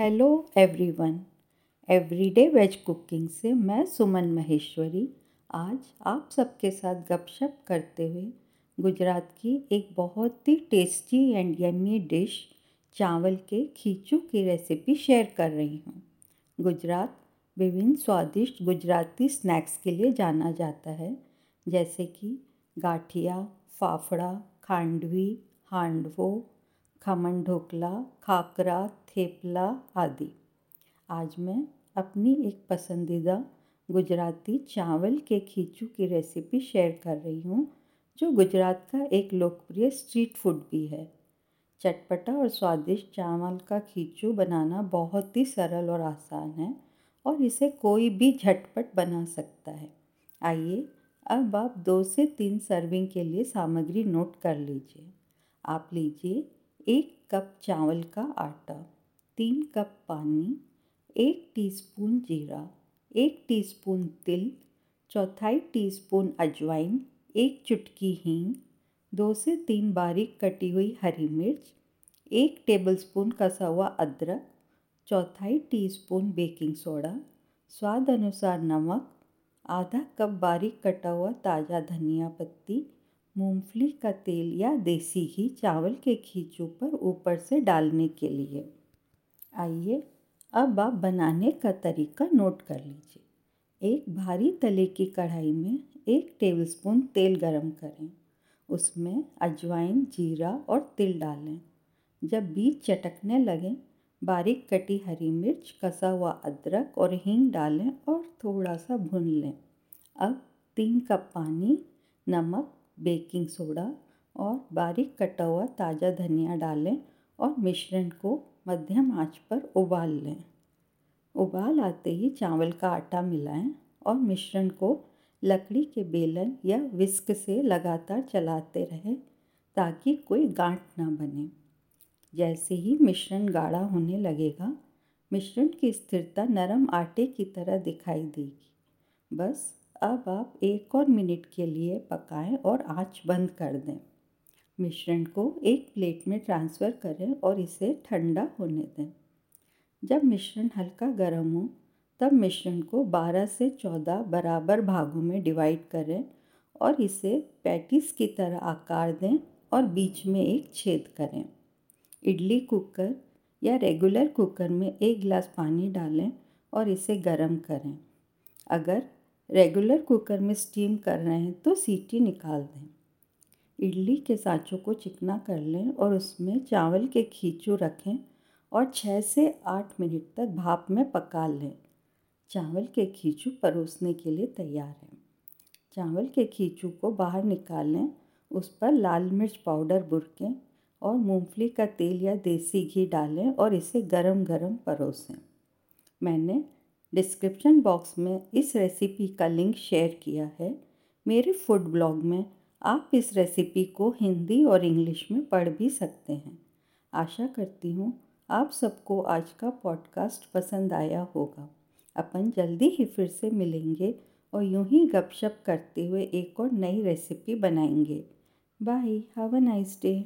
Hello everyone everyday veg cooking से मैं सुमन महेश्वरी। आज आप सबके साथ गपशप करते हुए गुजरात की एक बहुत ही टेस्टी एंड यमी डिश चावल के खींचू की रेसिपी शेयर कर रही हूँ। गुजरात विभिन्न स्वादिष्ट गुजराती स्नैक्स के लिए जाना जाता है, जैसे कि गाठिया, फाफड़ा, खांडवी, हांडवो, खमन ढोकला, खाकरा थेपला आदि। आज मैं अपनी एक पसंदीदा गुजराती चावल के खींचू की रेसिपी शेयर कर रही हूँ, जो गुजरात का एक लोकप्रिय स्ट्रीट फ़ूड भी है। चटपटा और स्वादिष्ट चावल का खींचू बनाना बहुत ही सरल और आसान है और इसे कोई भी झटपट बना सकता है। आइए, अब आप दो से तीन सर्विंग के लिए सामग्री नोट कर लीजिए। आप लीजिए एक कप चावल का आटा। तीन कप पानी, एक टीस्पून जीरा, एक टीस्पून तिल, चौथाई टीस्पून अजवाइन, एक चुटकी हींग, दो से तीन बारीक कटी हुई हरी मिर्च, एक टेबलस्पून कसा हुआ अदरक, चौथाई टीस्पून बेकिंग सोडा, स्वाद अनुसार नमक, आधा कप बारीक कटा हुआ ताज़ा धनिया पत्ती, मूंगफली का तेल या देसी घी चावल के खींचों पर ऊपर से डालने के लिए। आइए अब आप बनाने का तरीका नोट कर लीजिए। एक भारी तले की कढ़ाई में एक टेबलस्पून तेल गरम करें। उसमें अजवाइन, जीरा और तिल डालें। जब बीज चटकने लगें, बारीक कटी हरी मिर्च, कसा हुआ अदरक और हींग डालें और थोड़ा सा भून लें। अब तीन कप पानी, नमक, बेकिंग सोडा और बारीक कटा हुआ ताज़ा धनिया डालें और मिश्रण को मध्यम आँच पर उबाल लें। उबाल आते ही चावल का आटा मिलाएँ और मिश्रण को लकड़ी के बेलन या विस्क से लगातार चलाते रहें ताकि कोई गांठ ना बने। जैसे ही मिश्रण गाढ़ा होने लगेगा, मिश्रण की स्थिरता नरम आटे की तरह दिखाई देगी। बस अब आप एक और मिनट के लिए पकाएँ और आँच बंद कर दें। मिश्रण को एक प्लेट में ट्रांसफ़र करें और इसे ठंडा होने दें। जब मिश्रण हल्का गर्म हो, तब मिश्रण को 12 से 14 बराबर भागों में डिवाइड करें और इसे पैटिस की तरह आकार दें और बीच में एक छेद करें। इडली कुकर या रेगुलर कुकर में एक गिलास पानी डालें और इसे गर्म करें। अगर रेगुलर कुकर में स्टीम कर रहे हैं तो सीटी निकाल दें। इडली के सांचों को चिकना कर लें और उसमें चावल के खींचू रखें और छः से आठ मिनट तक भाप में पका लें। चावल के खींचू परोसने के लिए तैयार हैं। चावल के खींचू को बाहर निकाल लें उस पर लाल मिर्च पाउडर बुरकें और मूंगफली का तेल या देसी घी डालें और इसे गरम गरम परोसें। मैंने डिस्क्रिप्शन बॉक्स में इस रेसिपी का लिंक शेयर किया है। मेरे फ़ूड ब्लॉग में आप इस रेसिपी को हिंदी और इंग्लिश में पढ़ भी सकते हैं। आशा करती हूँ आप सबको आज का पॉडकास्ट पसंद आया होगा। अपन जल्दी ही फिर से मिलेंगे और यूँ ही गपशप करते हुए एक और नई रेसिपी बनाएँगे। Bye have a nice day